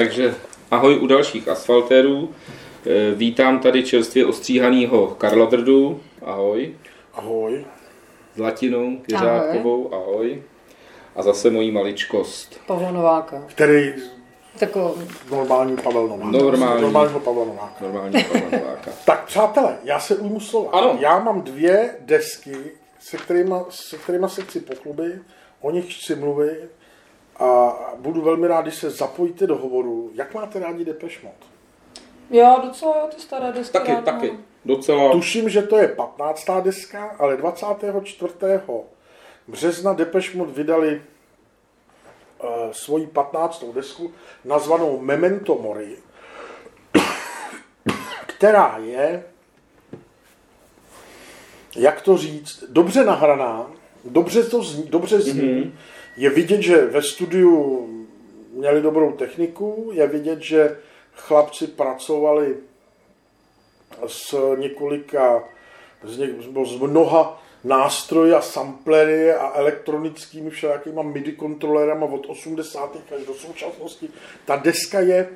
Takže ahoj u dalších asfaltérů. E, Vítám tady čerstvě ostříhanýho Karla Drdu. Ahoj. Ahoj. Zlatinou Jeřábkovou. Ahoj. A zase mojí maličkost. Pavla Nováka. Který Takový. normální Pavel Novák. Normální. Normálního Pavla Nováka. Normální Pavla Nováka. Tak přátelé, já se ujmu slova. Ano. Já mám dvě desky, se kterými, se kterými se chci pochlubit, o nich chci mluvit a budu velmi rád, když se zapojíte do hovoru. Jak máte rádi Depeche Mode? Já docela, jo, ty staré desky Taky, rád taky. mám. Docela. Tuším, že to je 15. deska, ale 24. března Depeche Mode vydali uh, svoji 15. desku nazvanou Memento Mori, která je, jak to říct, dobře nahraná, dobře to zní, dobře zní. Mm-hmm. Je vidět, že ve studiu měli dobrou techniku, je vidět, že chlapci pracovali s několika, z, něk, z mnoha nástroji a samplery a elektronickými všelijakýma MIDI kontrolerama od 80. až do současnosti. Ta deska je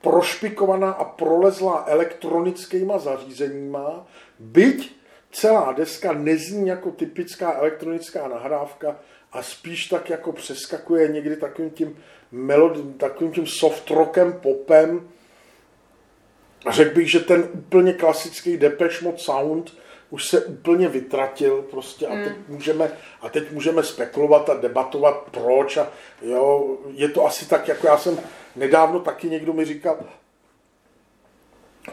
prošpikovaná a prolezlá elektronickýma zařízeníma, byť celá deska nezní jako typická elektronická nahrávka a spíš tak jako přeskakuje někdy takovým tím melodím, takovým tím soft rockem, popem, Řekl bych, že ten úplně klasický Depeche Mode sound už se úplně vytratil prostě a teď můžeme, a teď můžeme spekulovat a debatovat proč a jo, je to asi tak, jako já jsem nedávno taky někdo mi říkal,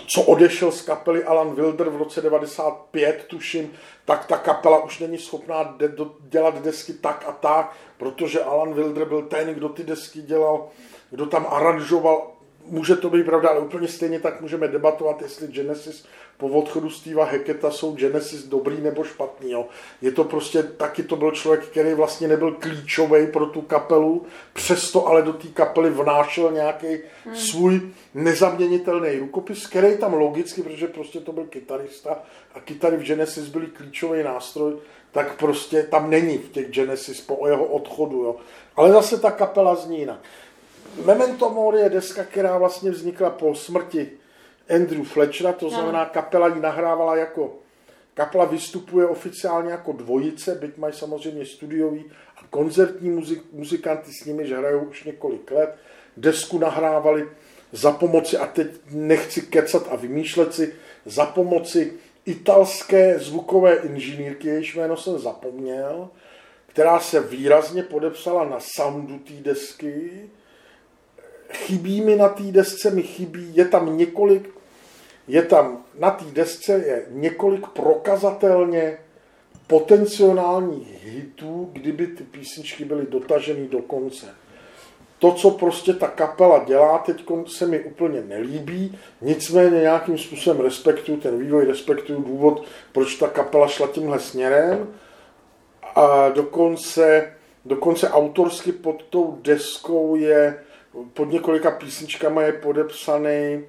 co odešel z kapely Alan Wilder v roce 95, tuším, tak ta kapela už není schopná de- do- dělat desky tak a tak, protože Alan Wilder byl ten, kdo ty desky dělal, kdo tam aranžoval. Může to být pravda, ale úplně stejně tak můžeme debatovat, jestli Genesis po odchodu Steva Hacketa jsou Genesis dobrý nebo špatný. Jo. Je to prostě, taky to byl člověk, který vlastně nebyl klíčový pro tu kapelu, přesto ale do té kapely vnášel nějaký hmm. svůj nezaměnitelný rukopis, který tam logicky, protože prostě to byl kytarista a kytary v Genesis byly klíčový nástroj, tak prostě tam není v těch Genesis po jeho odchodu. Jo. Ale zase ta kapela zní jinak. Memento Mori je deska, která vlastně vznikla po smrti Andrew Fletchera, to znamená kapela ji nahrávala jako, kapela vystupuje oficiálně jako dvojice, byť mají samozřejmě studiový a koncertní muzik, muzikanty s nimi, že hrajou už několik let. Desku nahrávali za pomoci, a teď nechci kecat a vymýšlet si, za pomoci italské zvukové inženýrky, jejíž jméno jsem zapomněl, která se výrazně podepsala na soundu té desky, chybí mi na té desce, mi chybí, je tam několik, je tam, na té desce je několik prokazatelně potenciálních hitů, kdyby ty písničky byly dotaženy do konce. To, co prostě ta kapela dělá, teď se mi úplně nelíbí, nicméně nějakým způsobem respektuju ten vývoj, respektuju důvod, proč ta kapela šla tímhle směrem a dokonce, dokonce autorsky pod tou deskou je pod několika písničkama je podepsaný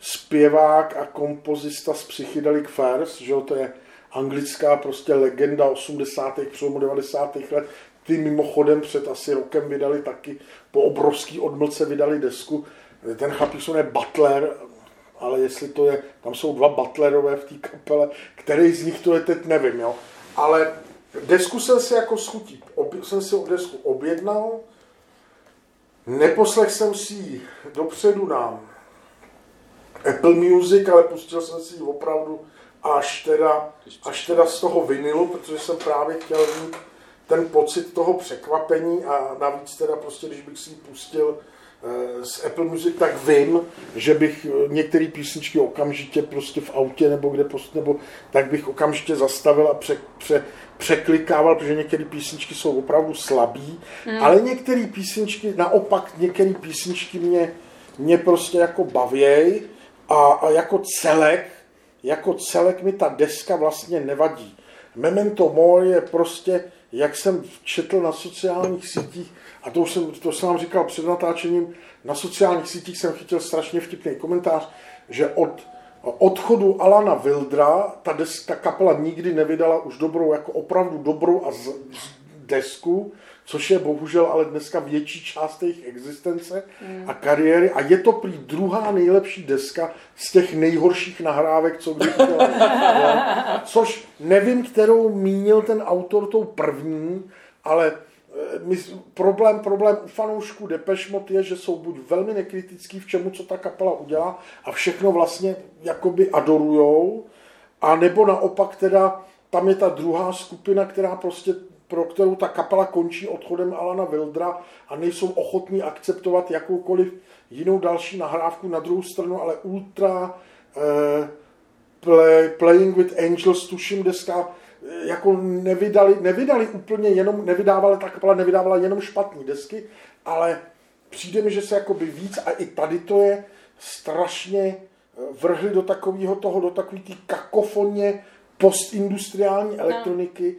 zpěvák a kompozista z Psychedelic Fairs, že jo, to je anglická prostě legenda 80. přelomu 90. let. Ty mimochodem před asi rokem vydali taky, po obrovský odmlce vydali desku. Ten chlapík se jmenuje Butler, ale jestli to je, tam jsou dva Butlerové v té kapele, který z nich to je, teď nevím, jo. Ale desku jsem si jako schutí, obě, jsem si desku objednal, Neposlech jsem si dopředu na Apple Music, ale pustil jsem si ji opravdu až teda, až teda z toho vinilu, protože jsem právě chtěl mít ten pocit toho překvapení a navíc teda prostě, když bych si ji pustil z Apple Music, tak vím, že bych některé písničky okamžitě prostě v autě nebo kde prostě, nebo tak bych okamžitě zastavil a pře, pře, překlikával, protože některé písničky jsou opravdu slabý, hmm. ale některé písničky, naopak některé písničky mě, mě prostě jako bavěj a, a jako celek, jako celek mi ta deska vlastně nevadí. Memento Mori je prostě, jak jsem četl na sociálních sítích, a to, jsem, to jsem vám říkal před natáčením, na sociálních sítích jsem chytil strašně vtipný komentář, že od odchodu Alana Wildra ta, des, ta kapela nikdy nevydala už dobrou, jako opravdu dobrou a z, z desku, což je bohužel ale dneska větší část jejich existence a kariéry a je to prý druhá nejlepší deska z těch nejhorších nahrávek, co kdy udělali. Jo. Což nevím, kterou mínil ten autor tou první, ale eh, my, problém, problém u fanoušků Depeche Mode je, že jsou buď velmi nekritický v čemu, co ta kapela udělá a všechno vlastně jakoby adorujou, a nebo naopak teda tam je ta druhá skupina, která prostě pro kterou ta kapela končí odchodem Alana Wildra a nejsou ochotní akceptovat jakoukoliv jinou další nahrávku na druhou stranu, ale ultra eh, play, Playing with Angels, tuším deska, eh, jako nevydali, nevydali úplně jenom, nevydávali, ta kapela nevydávala jenom špatné desky, ale přijde mi, že se jakoby víc, a i tady to je, strašně eh, vrhli do takového toho, do takové té kakofoně postindustriální elektroniky,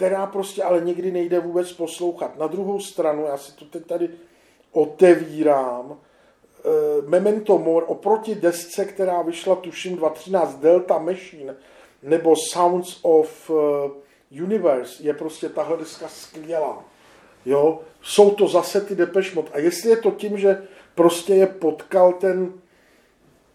která prostě ale někdy nejde vůbec poslouchat. Na druhou stranu, já si to teď tady otevírám, eh, Memento Mori oproti desce, která vyšla tuším 2013 Delta Machine nebo Sounds of eh, Universe, je prostě tahle deska skvělá. Jo? Jsou to zase ty Depeche Mode. A jestli je to tím, že prostě je potkal ten,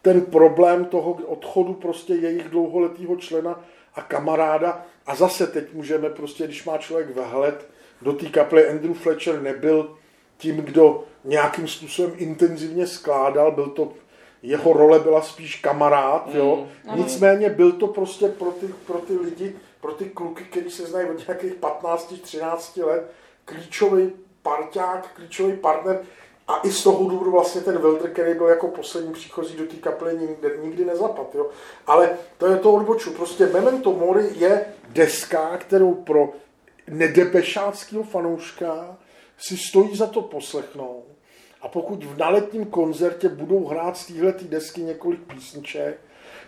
ten problém toho odchodu prostě jejich dlouholetého člena a kamaráda, a zase teď můžeme prostě, když má člověk vhled do té kaple, Andrew Fletcher nebyl tím, kdo nějakým způsobem intenzivně skládal, byl to, jeho role byla spíš kamarád, jo. Mm, Nicméně byl to prostě pro ty, pro ty lidi, pro ty kluky, kteří se znají od nějakých 15-13 let, klíčový parťák, klíčový partner, a i z toho důvodu vlastně ten Wilder, který byl jako poslední příchozí do té kaple, nikdy, nikdy nezapad. Jo? Ale to je to odboču. Prostě Memento Mori je deska, kterou pro nedebešáckého fanouška si stojí za to poslechnout. A pokud v naletním koncertě budou hrát z téhle desky několik písniček,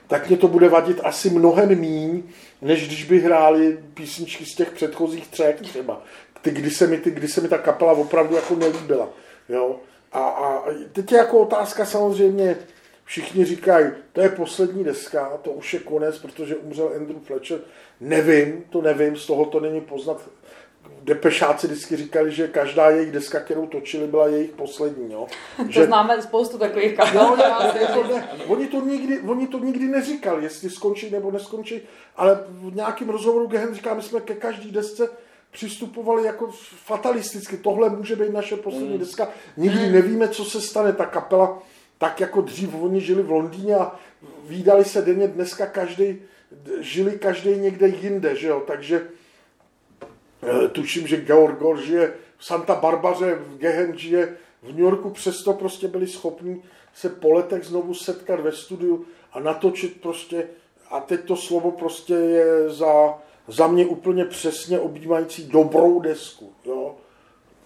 tak mě to bude vadit asi mnohem míň, než když by hráli písničky z těch předchozích třech třeba. Ty, kdy, se mi, ty, kdy se mi ta kapela opravdu jako nelíbila. Jo? A, a teď je jako otázka samozřejmě, všichni říkají, to je poslední deska, to už je konec, protože umřel Andrew Fletcher. Nevím, to nevím, z toho to není poznat. Depešáci vždycky říkali, že každá jejich deska, kterou točili, byla jejich poslední. Jo? Že... To známe spoustu takových kapel. No, jako ne, oni, to nikdy, oni to nikdy neříkali, jestli skončí nebo neskončí, ale v nějakém rozhovoru Gehen říká, my jsme ke každý desce přistupovali jako fatalisticky. Tohle může být naše poslední mm. deska. Nikdy nevíme, co se stane. Ta kapela, tak jako dřív oni žili v Londýně a výdali se denně dneska každý, žili každý někde jinde, že jo? Takže eh, tuším, že Georg žije v Santa Barbaře, v Gehen žije v New Yorku, přesto prostě byli schopni se po letech znovu setkat ve studiu a natočit prostě, a teď to slovo prostě je za za mě úplně přesně objímající dobrou desku. Jo?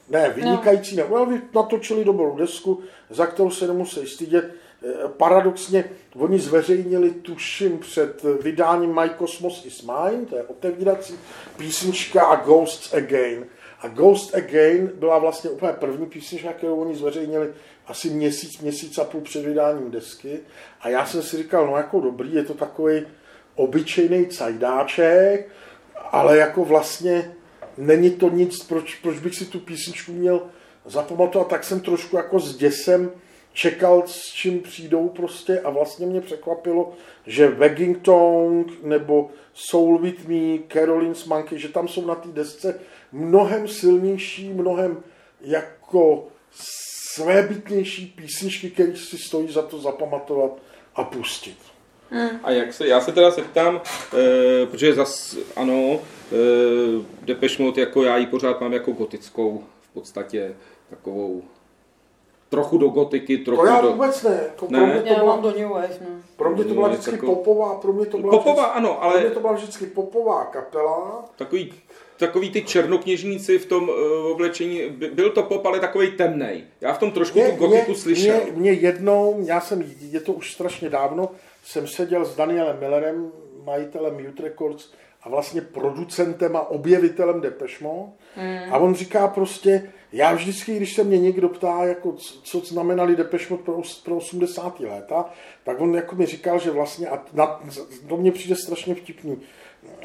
Ne, vynikající, no. ne, ale natočili dobrou desku, za kterou se nemusí stydět. Eh, paradoxně, oni zveřejnili, tuším, před vydáním My Cosmos is Mine, to je otevírací písnička a Ghosts Again. A Ghost Again byla vlastně úplně první písnička, kterou oni zveřejnili asi měsíc, měsíc a půl před vydáním desky. A já jsem si říkal, no jako dobrý, je to takový obyčejný cajdáček, ale jako vlastně není to nic, proč, proč bych si tu písničku měl zapamatovat, tak jsem trošku jako s děsem čekal, s čím přijdou prostě a vlastně mě překvapilo, že Waggington nebo Soul With Me, Caroline's Monkey, že tam jsou na té desce mnohem silnější, mnohem jako svébytnější písničky, které si stojí za to zapamatovat a pustit. Hmm. A jak se, já se teda zeptám, e, protože zas, ano, e, Depeche Mode, jako já ji pořád mám jako gotickou, v podstatě takovou trochu do gotiky, trochu to já do... vůbec ne. Jako ne? Pro mě to Já byla, mám do New Wave, no. pro mě to byla vždycky popová, pro mě to byla Popová, vždycky, ano, pro ale mě to byla vždycky popová kapela. takový, takový ty černokněžníci v tom uh, oblečení, by- byl to pop, ale takový temnej. Já v tom trošku tu gotiku slyšel. Mě, mě jednou, já jsem, je to už strašně dávno, jsem seděl s Danielem Millerem, majitelem Mute Records, a vlastně producentem a objevitelem Depeche Mode. Mm. A on říká prostě, já vždycky, když se mě někdo ptá, jako, co znamenali Depeche Mode pro, pro 80. léta, tak on jako mi říkal, že vlastně, a na, to mě přijde strašně vtipný,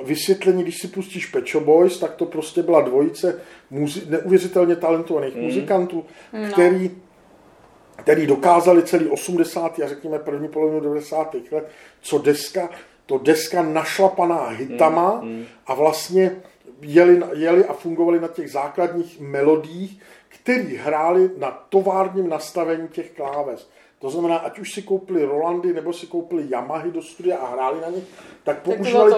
vysvětlení, když si pustíš Pecho Boys, tak to prostě byla dvojice muzi- neuvěřitelně talentovaných mm. muzikantů, no. který který dokázali celý 80. a řekněme první polovinu 90. let, co deska, to deska našlapaná hitama mm, mm. a vlastně jeli, jeli a fungovali na těch základních melodích, který hráli na továrním nastavení těch kláves. To znamená, ať už si koupili Rolandy nebo si koupili Yamahy do studia a hráli na ně, tak používali...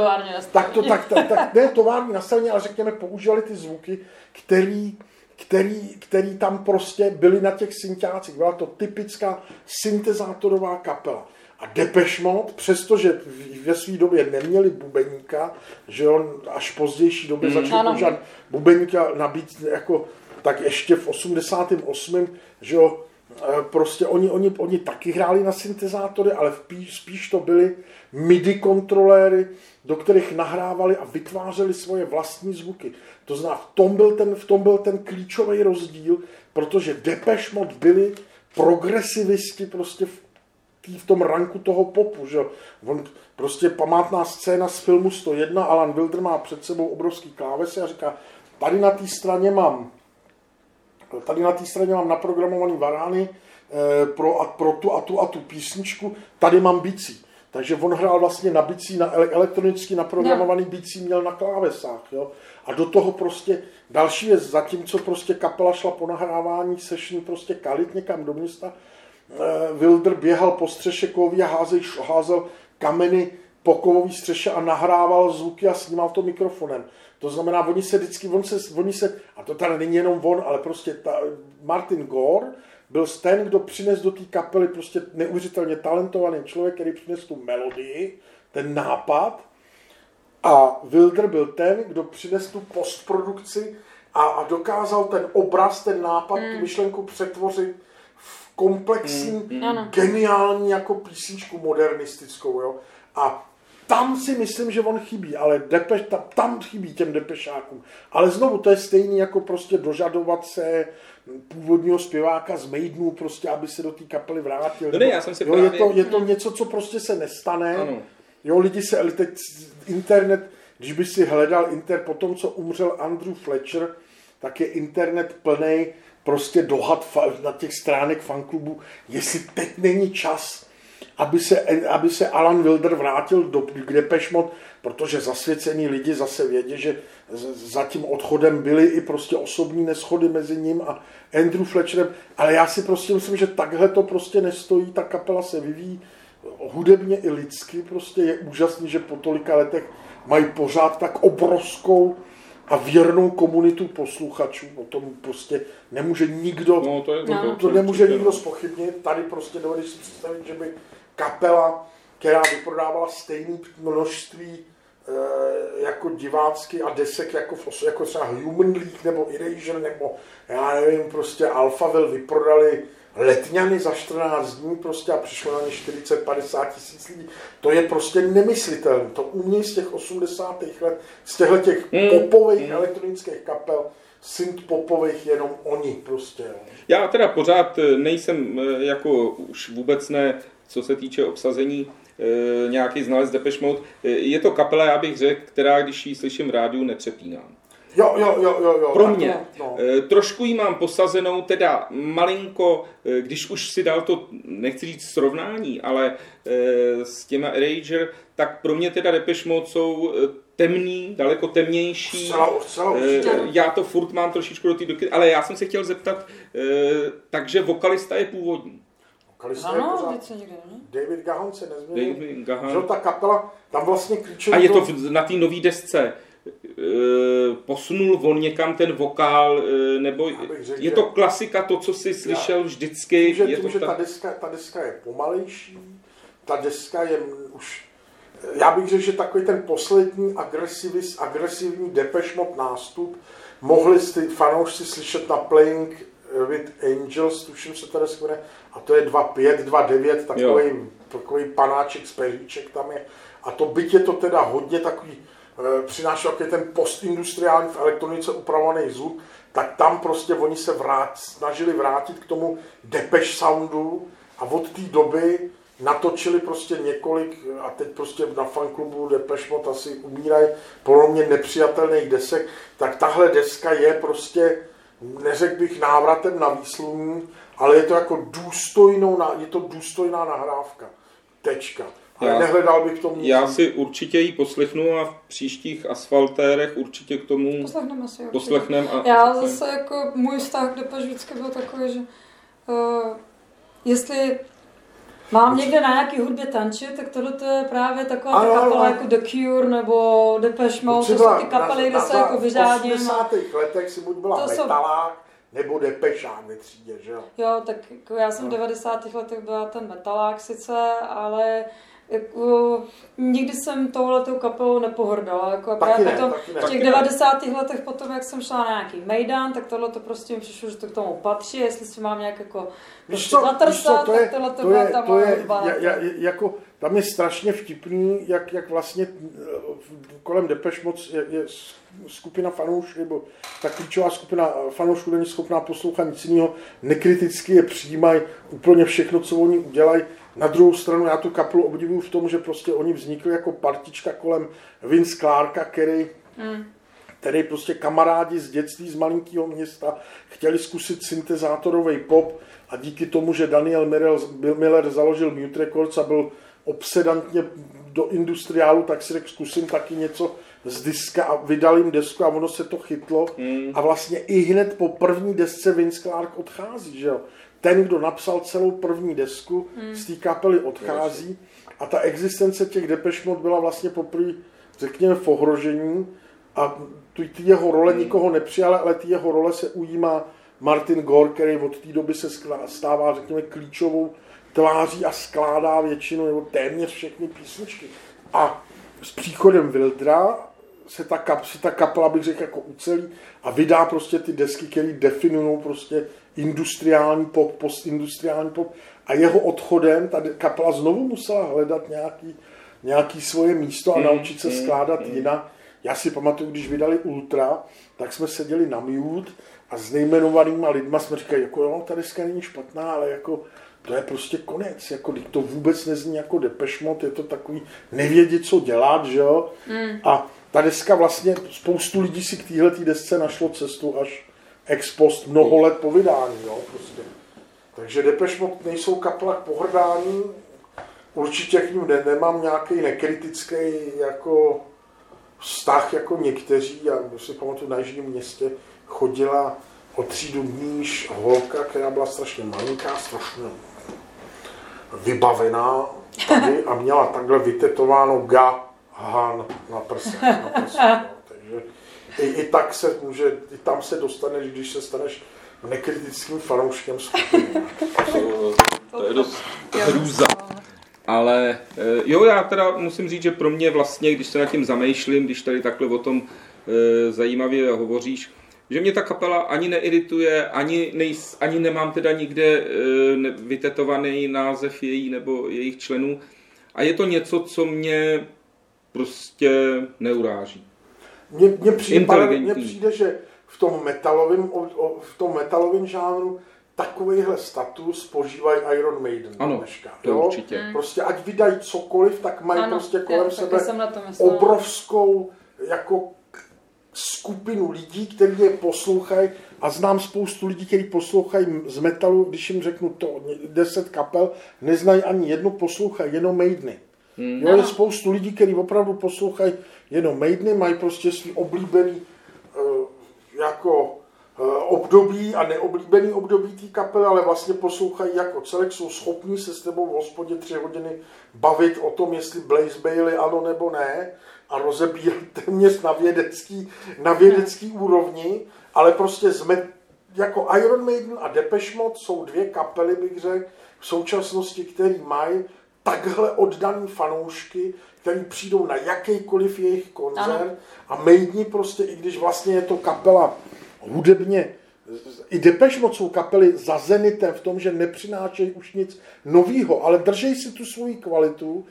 Tak to tak, to, tak, tak, tak, ne tovární nastavení, ale řekněme, používali ty zvuky, který, který, který tam prostě byly na těch synťácích. Byla to typická syntezátorová kapela. A Depeche Mode, přestože ve své době neměli bubeníka, že on až v pozdější době mm. začal používat bubeníka nabít jako, tak ještě v 88. že jo, prostě oni, oni, oni taky hráli na syntezátory, ale spíš, to byly MIDI kontroléry, do kterých nahrávali a vytvářeli svoje vlastní zvuky. To znamená, v tom byl ten, v tom byl ten klíčový rozdíl, protože Depeche Mode byli progresivisti prostě v v tom ranku toho popu, že On prostě památná scéna z filmu 101, Alan Wilder má před sebou obrovský klávesy a říká, tady na té straně mám tady na té straně mám naprogramovaný varány eh, pro, a, pro tu a tu a tu písničku, tady mám bicí. Takže on hrál vlastně na bicí, na elektronicky naprogramovaný no. bicí měl na klávesách. Jo? A do toho prostě další je, zatímco prostě kapela šla po nahrávání session prostě kalit někam do města, Eh, Wilder běhal po střeše kovy a házel, házel kameny po kovové střeše a nahrával zvuky a snímal to mikrofonem. To znamená, oni se vždycky, on se, oni se, a to tady není jenom on, ale prostě ta, Martin Gore byl ten, kdo přines do té kapely prostě neuvěřitelně talentovaný člověk, který přines tu melodii, ten nápad a Wilder byl ten, kdo přines tu postprodukci a, a dokázal ten obraz, ten nápad, mm. tu hmm. myšlenku přetvořit komplexní, mm, mm. geniální jako písničku modernistickou. Jo? A tam si myslím, že on chybí, ale Depeš, tam, tam chybí těm depešákům. Ale znovu, to je stejný jako prostě dožadovat se původního zpěváka z Maidenu, prostě, aby se do té kapely vrátil. No ne, já jsem si jo, právě... je, to, je to něco, co prostě se nestane. Ano. Jo, lidi se, ale teď internet, když by si hledal inter, po tom, co umřel Andrew Fletcher, tak je internet plný prostě dohad na těch stránek fanklubu, jestli teď není čas, aby se, aby se Alan Wilder vrátil do, Mode, protože zasvěcení lidi zase vědí, že za tím odchodem byly i prostě osobní neschody mezi ním a Andrew Fletcherem, ale já si prostě myslím, že takhle to prostě nestojí, ta kapela se vyvíjí hudebně i lidsky, prostě je úžasný, že po tolika letech mají pořád tak obrovskou a věrnou komunitu posluchačů. O tom prostě nemůže nikdo, no, to, je, to, no. to nemůže nikdo no. spochybnit. Tady prostě dovedeš si představit, že by kapela, která vyprodávala stejné množství e, jako divácky a desek jako, jako třeba Human League nebo Erasure nebo já nevím, prostě Alphaville vyprodali letňany za 14 dní prostě a přišlo na ně 40-50 tisíc lidí. To je prostě nemyslitelné. To umějí z těch 80. let, z těchto těch mm. popových mm. elektronických kapel, synth popových jenom oni prostě. Jo. Já teda pořád eh, nejsem eh, jako už vůbec ne, co se týče obsazení eh, nějaký znalec Depeche Mode. Je to kapela, já bych řekl, která, když ji slyším v rádiu, nepřepínám. Jo, jo, jo, jo, jo. Pro mě. No. E, trošku ji mám posazenou, teda malinko, e, když už si dal to, nechci říct srovnání, ale e, s těma Eraser, tak pro mě teda Depeche Mode jsou temný, daleko temnější. Zcela, zcela já to furt mám trošičku do té doky, ale já jsem se chtěl zeptat, takže vokalista je původní. Vokalista ano, je pořád, někde, ne? David Gahan se nezměnil. David Gahan. Že ta kapela, tam vlastně klíčový... A je to na té nové desce. Eh, posunul on někam ten vokál, eh, nebo řekl, je to klasika, to, co jsi slyšel já, vždycky? Tím, že, je tím, to že ta, deska, ta deska je pomalejší, ta deska je už, já bych řekl, že takový ten poslední agresivní, agresivní Depeche Mode nástup mohli ty fanoušci slyšet na Playing with Angels, tuším se tady skvěle, a to je 2.5, 2.9, takový, takový panáček z peříček tam je. A to byť je to teda hodně takový e, přinášel takový ten postindustriální v elektronice upravovaný zvuk, tak tam prostě oni se vrát, snažili vrátit k tomu Depeche Soundu a od té doby natočili prostě několik, a teď prostě na fanklubu Depeche Mode asi umírají podle mě nepřijatelných desek, tak tahle deska je prostě, neřekl bych návratem na výsluní, ale je to jako důstojnou, je to důstojná nahrávka. Tečka. Ale já, nehledal bych tomu Já si určitě ji poslechnu a v příštích asfaltérech určitě k tomu poslechneme si poslechneme. A, já zase jako můj vztah k Depeche vždycky byl takový, že uh, jestli Mám někde na nějaký hudbě tančit, tak tohle to je právě taková ano, ta kapela ano. jako The Cure nebo Depeche Mode, to jsou ty kapely, kde se jako vyřádím. V 80. letech si buď byla to metalák, jsou... nebo Depešák ve třídě, že jo? Jo, tak jako já jsem no. v 90. letech byla ten metalák sice, ale jako, nikdy jsem touhletou kapelou nepohrdala. Jako, taky ne, potom, taky ne. V těch 90. letech potom, jak jsem šla na nějaký Mejdan, tak tohle to prostě mi přišlo, že to k tomu patří. Jestli si mám nějak jako prostě co, zatrsat, to je, tak tohle to, je, ta to je, ja, ja, jako, tam je strašně vtipný, jak, jak vlastně eh, kolem Depeche moc je, je skupina fanoušků, nebo ta klíčová skupina fanoušků není schopná poslouchat nic jiného, nekriticky je přijímají úplně všechno, co oni udělají na druhou stranu já tu kapelu obdivuju v tom, že prostě oni vznikli jako partička kolem Vince Clarka, který, mm. který prostě kamarádi z dětství z malinkého města chtěli zkusit syntezátorový pop a díky tomu, že Daniel Miller, Miller založil Mute Records a byl obsedantně do industriálu, tak si řekl, zkusím taky něco z diska a vydal jim desku a ono se to chytlo mm. a vlastně i hned po první desce Vince Clark odchází, že jo ten, kdo napsal celou první desku, hmm. z té kapely odchází a ta existence těch Depeche Mode byla vlastně poprvé, řekněme, v ohrožení a ty jeho role hmm. nikoho nepřijal, ale ty jeho role se ujímá Martin Gore, který od té doby se stává, řekněme, klíčovou tváří a skládá většinu nebo téměř všechny písničky. A s příchodem Wildra se ta, kap, se ta kapela, bych řekl, jako ucelí a vydá prostě ty desky, které definují prostě industriální pop, postindustriální pop a jeho odchodem ta kapela znovu musela hledat nějaký, nějaký svoje místo a mm, naučit se mm, skládat mm. jinak. Já si pamatuju, když vydali Ultra, tak jsme seděli na mute a s nejmenovanýma lidma jsme říkali, jako jo, ta deska není špatná, ale jako to je prostě konec, jako to vůbec nezní jako Depeche Mode, je to takový nevědět, co dělat, že jo? Mm. A ta deska vlastně, spoustu lidí si k téhle desce našlo cestu až ex post mnoho let po vydání. Jo, prostě. Takže Depeche Mode nejsou kapela k pohrdání, určitě k ním ne, nemám nějaký nekritický jako vztah jako někteří. Já si pamatuju, na Jižním městě chodila o třídu níž holka, která byla strašně malinká, strašně vybavená tady a měla takhle vytetováno ga Han na prse. Na prse no. Takže i, i, tak se může, i tam se dostaneš, když se staneš nekritickým fanouškem skupiny. To, to je dost hrůza. Ale eh, jo, já teda musím říct, že pro mě vlastně, když se nad tím zamýšlím, když tady takhle o tom e, zajímavě hovoříš, že mě ta kapela ani neirituje, ani, nejs, ani nemám teda nikde e, vytetovaný název její nebo jejich členů. A je to něco, co mě prostě neuráží. Mně, mně, přijde, mně přijde, že v tom metalovém, v tom metalovém žánru takovýhle status požívají Iron Maiden ano, dneška. To jo? určitě. Hmm. Prostě ať vydají cokoliv, tak mají ano, prostě kolem je, sebe obrovskou jako skupinu lidí, kteří je poslouchají a znám spoustu lidí, kteří poslouchají z metalu, když jim řeknu to, deset kapel, neznají ani jednu, poslouchají jenom Maideny. Hmm. Jo, je spoustu lidí, kteří opravdu poslouchají jenom Maideny, mají prostě svý oblíbený uh, jako uh, období a neoblíbený období té kapely, ale vlastně poslouchají jako celek, jsou schopní se s tebou v hospodě tři hodiny bavit o tom, jestli Blaze Bailey ano nebo ne a rozebírat téměř na vědecký, na vědecký úrovni, ale prostě jsme jako Iron Maiden a Depeche Mode jsou dvě kapely, bych řekl, v současnosti, který mají takhle oddaný fanoušky, který přijdou na jakýkoliv jejich koncert ano. a Maidni prostě, i když vlastně je to kapela hudebně, i Depeche Mode jsou kapely za Zenitem v tom, že nepřinášejí už nic novýho, ale držej si tu svoji kvalitu,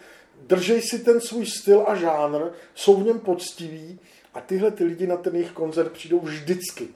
držej si ten svůj styl a žánr, jsou v něm poctiví a tyhle ty lidi na ten jejich koncert přijdou vždycky.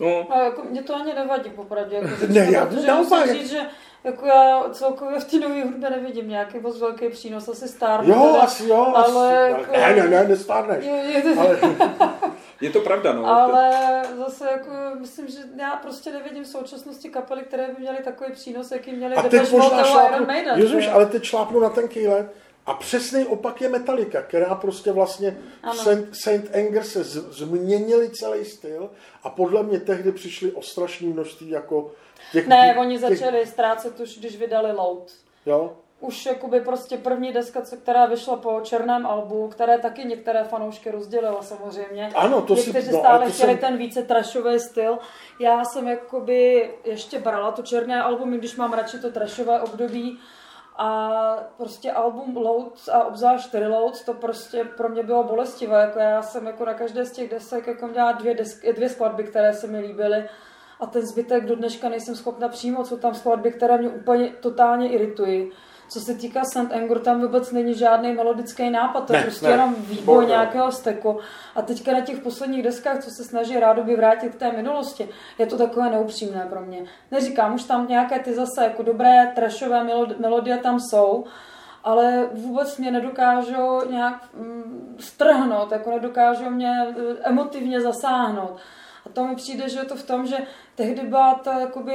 No. A jako mě to ani nevadí, popravdě. Jako ne, já protože musím říct, že jako já celkově v té nové hudbě nevidím nějaký moc velký přínos, asi stárnu. Jo, teda, asi jo, ale asi, jako, ne, ne, ne, nestárneš. Je, je, to, ale, je to pravda, no. Ale zase jako myslím, že já prostě nevidím v současnosti kapely, které by měly takový přínos, jaký měly Depeche Mode nebo Iron Maiden. Ježiš, ale teď šlápnu na ten kýle. A přesný opak je Metallica, která prostě vlastně v Saint, Saint Anger se z, změnili celý styl a podle mě tehdy přišli o strašné množství jako těch... Ne, těch, oni začali těch... ztrácet už, když vydali Load. Jo? Už jakoby prostě první deska, která vyšla po černém albu, které taky některé fanoušky rozdělila samozřejmě. Ano, to Někteří si... No, stále chtěli jsem... ten více trashový styl. Já jsem jakoby ještě brala to černé album, když mám radši to trashové období, a prostě album Load a obzvlášť Reload, to prostě pro mě bylo bolestivé. Jako já jsem jako na každé z těch desek jako měla dvě, desk, dvě skladby, které se mi líbily a ten zbytek do dneška nejsem schopna přijmout. Jsou tam skladby, které mě úplně totálně iritují. Co se týká St. Anger, tam vůbec není žádný melodický nápad, to je prostě ne, jenom výboj nějakého steku. A teďka na těch posledních deskách, co se snaží rádoby vrátit k té minulosti, je to takové neupřímné pro mě. Neříkám, už tam nějaké ty zase jako dobré trashové melodie tam jsou, ale vůbec mě nedokážou nějak mm, strhnout, jako nedokážou mě eh, emotivně zasáhnout. A to mi přijde, že je to v tom, že tehdy byla ta, jakoby,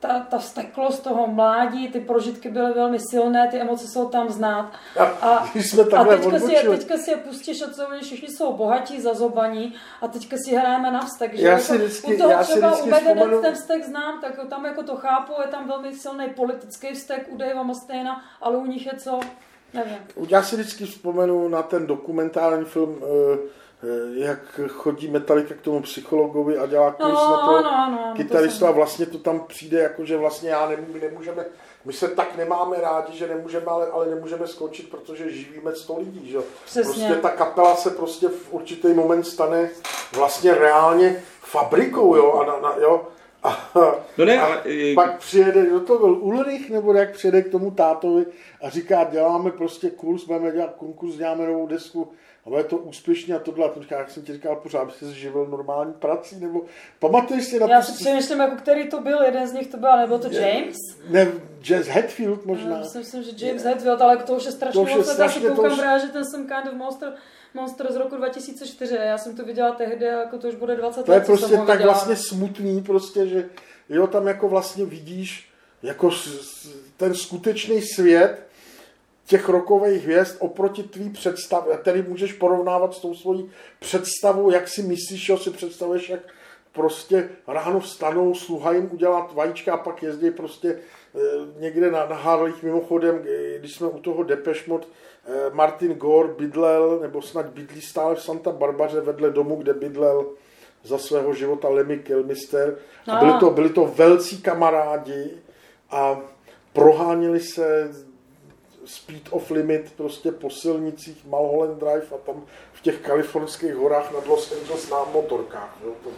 ta, ta vzteklost toho mládí, ty prožitky byly velmi silné, ty emoce jsou tam znát. A, a, jsme a teďka, si je, teďka si je pustíš a co oni všichni jsou bohatí, zazobaní a teďka si hrajeme na vztek. Že? Já jako, si vždycky, u toho já třeba si u vzpomenu... ten vztek znám, tak tam jako to chápu, je tam velmi silný politický vztek u Davea Mustaina, ale u nich je co, nevím. Já si vždycky vzpomenu na ten dokumentární film uh, jak chodí Metallica k tomu psychologovi a dělá kurz no, na to no, no, kytaristu a vlastně to tam přijde jako, že vlastně já nemů, my nemůžeme, my se tak nemáme rádi, že nemůžeme, ale, ale nemůžeme skončit, protože živíme 100 lidí, že? Přesně. Prostě ta kapela se prostě v určitý moment stane vlastně reálně fabrikou, jo, a, na, na, jo, a, no ne, a ale... pak přijede, kdo to byl, Ulrich, nebo jak přijede k tomu tátovi a říká, děláme prostě kurz, budeme dělat konkurs, děláme novou desku, a bude to úspěšně a tohle. A to říká, jak jsem ti říkal pořád, se živil normální prací, nebo pamatuješ si na Já si přemýšlím, jako který to byl, jeden z nich to byl, nebo to James? Ne, James Hetfield možná. Já si myslím, že James je. Hetfield, ale to už je strašně moc, já si koukám už... že ten jsem Kind of Monster, Monster z roku 2004, já jsem to viděla tehdy, jako to už bude 20 to let. To je prostě tak viděla. vlastně smutný, prostě, že jo, tam jako vlastně vidíš jako ten skutečný svět, těch rokových hvězd oproti tvý představě, který můžeš porovnávat s tou svojí představou, jak si myslíš, že si představuješ, jak prostě ráno vstanou, sluha jim udělat vajíčka a pak jezdí prostě e, někde na, na Harlech. Mimochodem, když jsme u toho Depeche Mode, e, Martin Gore bydlel, nebo snad bydlí stále v Santa Barbaře vedle domu, kde bydlel za svého života Lemmy Kilmister. A byli to, byli to velcí kamarádi a proháněli se speed of limit prostě po silnicích Mulholland Drive a tam v těch kalifornských horách nad Los Angeles na motorkách. Jo. To,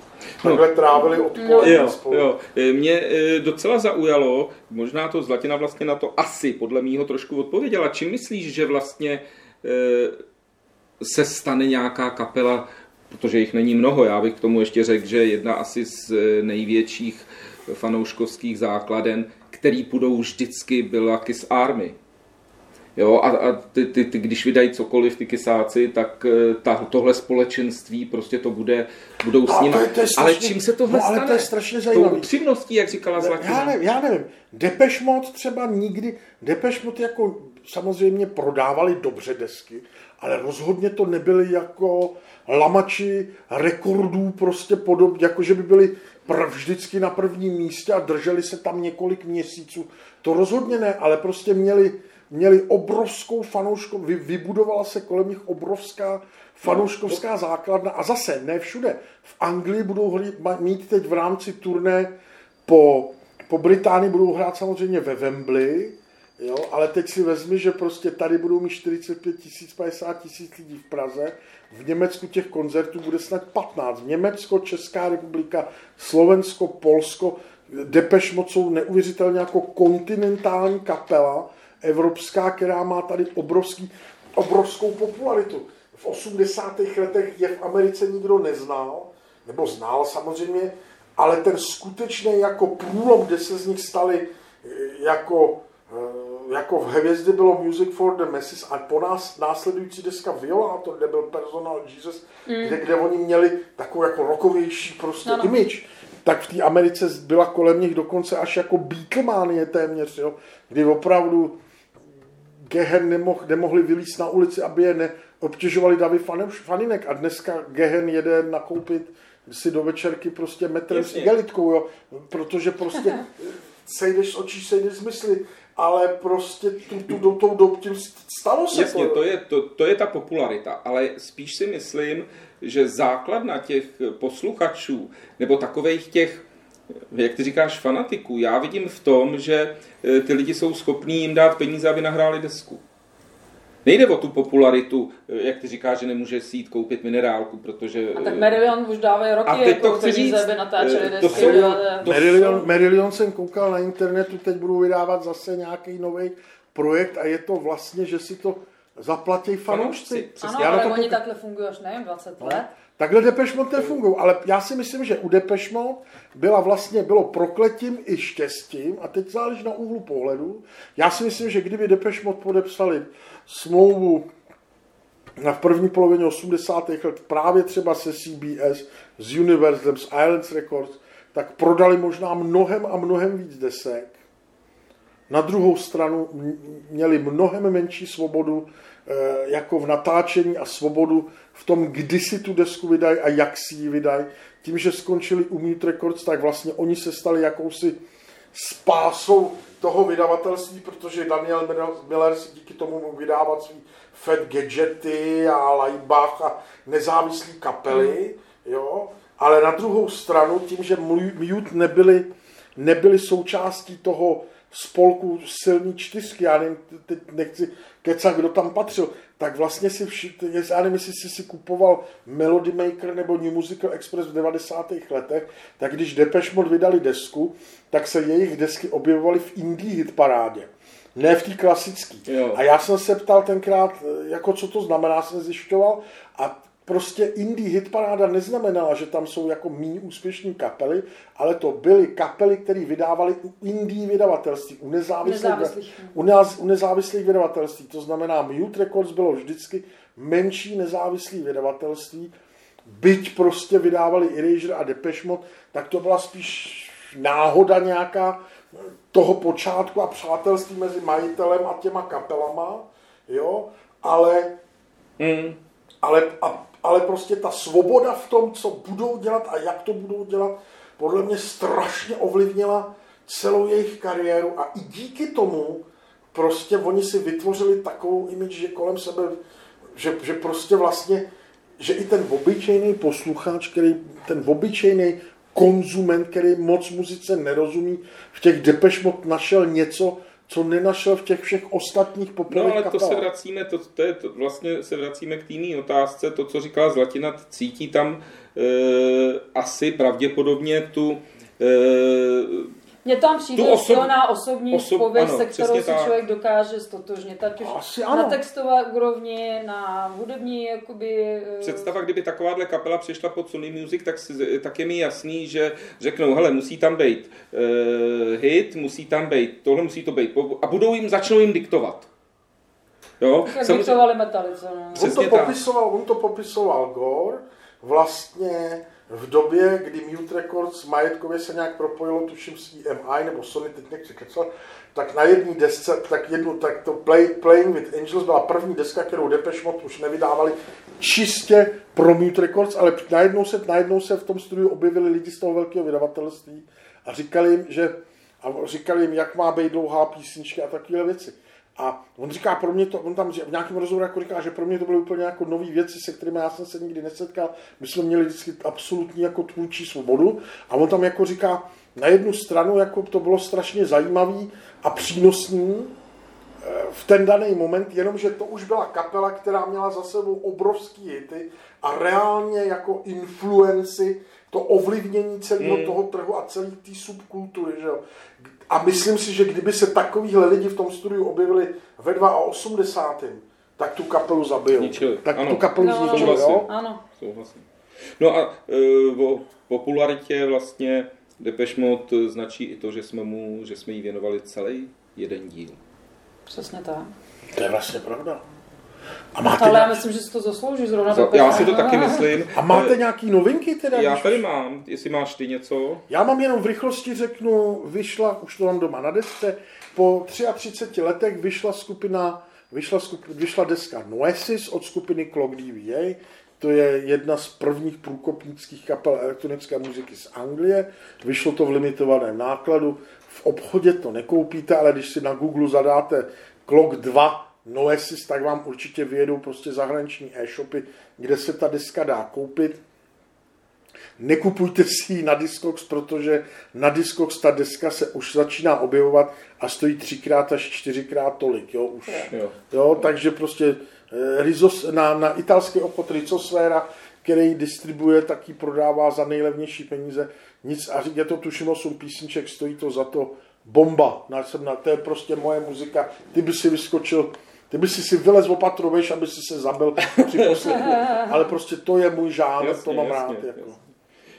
takhle no. trávili odpoledne jo, spolu. Jo. E, mě e, docela zaujalo, možná to Zlatina vlastně na to asi podle mýho trošku odpověděla. Čím myslíš, že vlastně e, se stane nějaká kapela, protože jich není mnoho, já bych k tomu ještě řekl, že jedna asi z největších fanouškovských základen, který budou vždycky, byla Kiss Army. Jo, a, a ty, ty, ty, když vydají cokoliv ty kysáci, tak eh, ta, tohle společenství prostě to bude, budou s ním. ale čím se tohle no, ale stane? to je strašně zajímavé. Tou upřímností, jak říkala Zlatina. Já nevím, já nevím. Depeche Mode třeba nikdy, Depeche Mode jako samozřejmě prodávali dobře desky, ale rozhodně to nebyly jako lamači rekordů prostě podobně, jako že by byli vždycky na prvním místě a drželi se tam několik měsíců. To rozhodně ne, ale prostě měli měli obrovskou fanouškou, vy, vybudovala se kolem nich obrovská fanouškovská základna. A zase ne všude. V Anglii budou hry, mít teď v rámci turné po, po Británii budou hrát samozřejmě ve Wembley, jo, ale teď si vezmi, že prostě tady budou mít 45 tisíc, 50 tisíc lidí v Praze, v Německu těch koncertů bude snad 15. Německo, Česká republika, Slovensko, Polsko, Depeche Mode jsou neuvěřitelně jako kontinentální kapela, evropská, která má tady obrovský, obrovskou popularitu. V 80. letech je v Americe nikdo neznal, nebo znal samozřejmě, ale ten skutečný jako průlom, kde se z nich stali eh, jako, eh, jako v hvězdy bylo Music for the Masses a po nás následující deska Violator, kde byl Personal Jesus, mm. kde, kde oni měli takovou jako rokovější prostě no, no. image tak v té Americe byla kolem nich dokonce až jako Beatlemanie téměř, jo, kdy opravdu Gehen nemoh, nemohli vylíst na ulici, aby je neobtěžovali davy faninek. A dneska Gehen jede nakoupit si do večerky prostě metrem s igelitkou, jo, protože prostě sejdeš z očí, sejdeš z mysli, ale prostě tu, tu, tu, tou dobu tím stalo se Jasně, to. to je, to, to je ta popularita, ale spíš si myslím, že základna těch posluchačů, nebo takových těch, jak ty říkáš, fanatiků, já vidím v tom, že e, ty lidi jsou schopní jim dát peníze, aby nahráli desku. Nejde o tu popularitu, e, jak ty říkáš, že nemůže si jít koupit minerálku, protože... A tak Marillion už dávají roky, a teď jako to chci říct, aby natáčeli desky. To jsou, to Marillion, Marillion jsem koukal na internetu, teď budou vydávat zase nějaký nový projekt a je to vlastně, že si to zaplatí fanoušci. Ano, já ale oni takhle fungují už nevím, 20 no. let. Takhle Depeche Mode nefungují, ale já si myslím, že u Depeche Mode byla vlastně, bylo prokletím i štěstím a teď záleží na úhlu pohledu. Já si myslím, že kdyby Depeche Mode podepsali smlouvu na v první polovině 80. let právě třeba se CBS, s Universalem, s Islands Records, tak prodali možná mnohem a mnohem víc desek na druhou stranu měli mnohem menší svobodu jako v natáčení a svobodu v tom, kdy si tu desku vydají a jak si ji vydají. Tím, že skončili u Mute Records, tak vlastně oni se stali jakousi spásou toho vydavatelství, protože Daniel Miller si díky tomu mohl vydávat svý Fat Gadgety a Laibach a nezávislé kapely, jo. Ale na druhou stranu, tím, že Mute nebyli, nebyli součástí toho spolku silní čtyřky, já nevím, teď nechci kecat, kdo tam patřil, tak vlastně si, vši, já nevím, jestli jsi si kupoval Melody Maker nebo New Musical Express v 90. letech, tak když Depeche Mode vydali desku, tak se jejich desky objevovaly v indie hit parádě. Ne v té klasické. A já jsem se ptal tenkrát, jako co to znamená, jsem zjišťoval a prostě indie hitparáda neznamenala, že tam jsou jako méně úspěšní kapely, ale to byly kapely, které vydávaly u indie vydavatelství, u nezávislých, nezávislých. U, náz, u nezávislých vydavatelství. To znamená, Mute Records bylo vždycky menší nezávislý vydavatelství, byť prostě vydávali Erasure a Depeche Mode, tak to byla spíš náhoda nějaká toho počátku a přátelství mezi majitelem a těma kapelama, jo, ale, mm. ale a ale prostě ta svoboda v tom, co budou dělat a jak to budou dělat, podle mě strašně ovlivnila celou jejich kariéru. A i díky tomu prostě oni si vytvořili takovou image, že kolem sebe, že, že prostě vlastně, že i ten obyčejný posluchač, který, ten obyčejný konzument, který moc muzice nerozumí, v těch Depeche našel něco, co nenašel v těch všech ostatních popových No ale kapelách. to se vracíme, to, to je, to, vlastně se vracíme k té otázce, to, co říkala Zlatina, cítí tam e, asi pravděpodobně tu e, mně tam přijde osob... silná osobní osob... pověst, ano, se kterou si tak. člověk dokáže stotožnit, ať už na textové úrovni, na hudební jakoby... Eh, Představa, kdyby takováhle kapela přišla pod Sony Music, tak, si, tak je mi jasný, že řeknou, hele, musí tam být uh, hit, musí tam být, tohle musí to být, a budou jim, začnou jim diktovat. Jo? Jak Samozřejmě... diktovali Metallica, no. On to, popisoval, on to popisoval Gore, vlastně v době, kdy Mute Records majetkově se nějak propojilo, tuším s EMI nebo Sony, teď nechci kecat, tak na jedné desce, tak, jednu, tak to Play, Playing with Angels byla první deska, kterou Depeche Mode už nevydávali čistě pro Mute Records, ale najednou se, najednou se v tom studiu objevili lidi z toho velkého vydavatelství a říkali jim, že a říkali jim, jak má být dlouhá písnička a takové věci. A on říká, pro mě to, on tam v nějakém rozhovoru jako říká, že pro mě to byly úplně jako nové věci, se kterými já jsem se nikdy nesetkal. My jsme měli vždycky absolutní jako tvůrčí svobodu. A on tam jako říká, na jednu stranu jako to bylo strašně zajímavý a přínosný, v ten daný moment, jenomže to už byla kapela, která měla za sebou obrovský hity a reálně jako influenci to ovlivnění celého hmm. toho trhu a celé té subkultury. Že jo? A myslím si, že kdyby se takovýhle lidi v tom studiu objevili ve 82. tak tu kapelu zabijou. Zničili. Tak Ano. tu kapelu No, zničili, souhlasím. jo? Ano. Souhlasím. No a e, o popularitě vlastně Depeche Mode značí i to, že jsme mu, že jsme jí věnovali celý jeden díl. Přesně tak. To je vlastně pravda. A máte, Ale já myslím, že si to zaslouží zrovna. Za, já si to Mode. taky myslím. a máte nějaký novinky teda? Já když- tady mám, jestli máš ty něco. Já mám jenom v rychlosti řeknu, vyšla, už to mám doma na desce, po 33 letech vyšla skupina, vyšla, skup, vyšla deska Noesis od skupiny Clock DVA, to je jedna z prvních průkopnických kapel elektronické muziky z Anglie. Vyšlo to v limitovaném nákladu. V obchodě to nekoupíte, ale když si na Google zadáte Clock 2 Noesis, tak vám určitě vyjedou prostě zahraniční e-shopy, kde se ta deska dá koupit. Nekupujte si ji na Discogs, protože na Discogs ta deska se už začíná objevovat a stojí třikrát až čtyřikrát tolik. Jo, už. Jo. Jo, takže prostě eh, Rizos, na, na italský obchod Rizosfera, který ji distribuje, tak ji prodává za nejlevnější peníze. Nic, a je to tuším 8 písniček, stojí to za to bomba. Na, jsem na, to je prostě moje muzika. Ty by si vyskočil, ty by si si vylez opatroveš, aby si se zabil při poslechu. Ale prostě to je můj žánr, Jasně, to mám jasně, rád. Jako. jasně.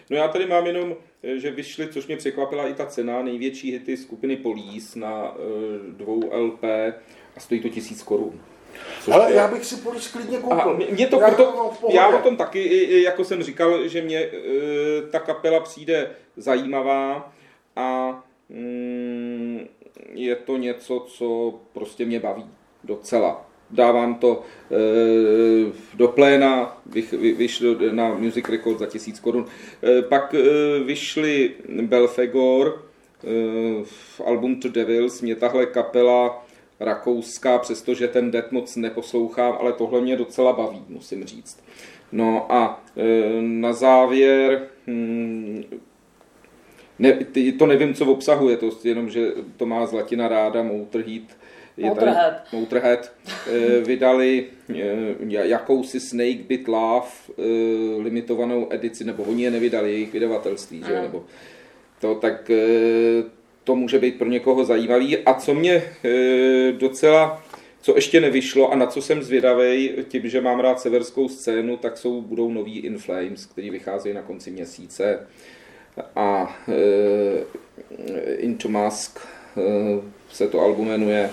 No já tady mám jenom, eh, že vyšly, což mě překvapila i ta cena, největší hity skupiny Police na eh, dvou LP a stojí to tisíc korun. Což Ale je- já bych si polis klidně koupil. Aha, mě, mě to, já, proto, jako já o tom taky, i- i jako jsem říkal, že mě e, ta kapela přijde zajímavá a mm, je to něco, co prostě mě baví docela. Dávám to e, do pléna, vych, vy, vyšlo na Music Record za tisíc korun. E, pak e, vyšly Belfegor, v album To Devils, mě tahle kapela rakouská, přestože ten death moc neposlouchám, ale tohle mě docela baví, musím říct. No a na závěr, hm, ne, to nevím, co obsahuje, to jenom, že to má Zlatina ráda, Motorhead, je tady- Motorhead. Motorhead e, vydali e, jakousi Snake Bit Love e, limitovanou edici, nebo oni je nevydali, jejich vydavatelství, že? nebo to, tak to může být pro někoho zajímavý. A co mě docela, co ještě nevyšlo a na co jsem zvědavý, tím, že mám rád severskou scénu, tak jsou, budou noví In Flames, který vycházejí na konci měsíce. A e, Into Mask e, se to album jmenuje.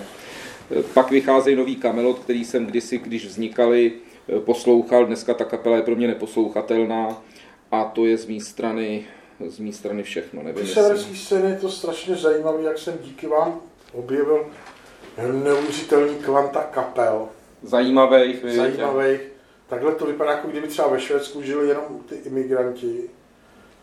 Pak vycházejí nový Camelot, který jsem kdysi, když vznikali, e, poslouchal. Dneska ta kapela je pro mě neposlouchatelná a to je z mé strany, z mé strany všechno. Nevím, severské scény je to strašně zajímavé, jak jsem díky vám objevil neuvěřitelný kvanta kapel, zajímavých, zajímavých. Takhle to vypadá, jako kdyby třeba ve Švédsku žili jenom ty imigranti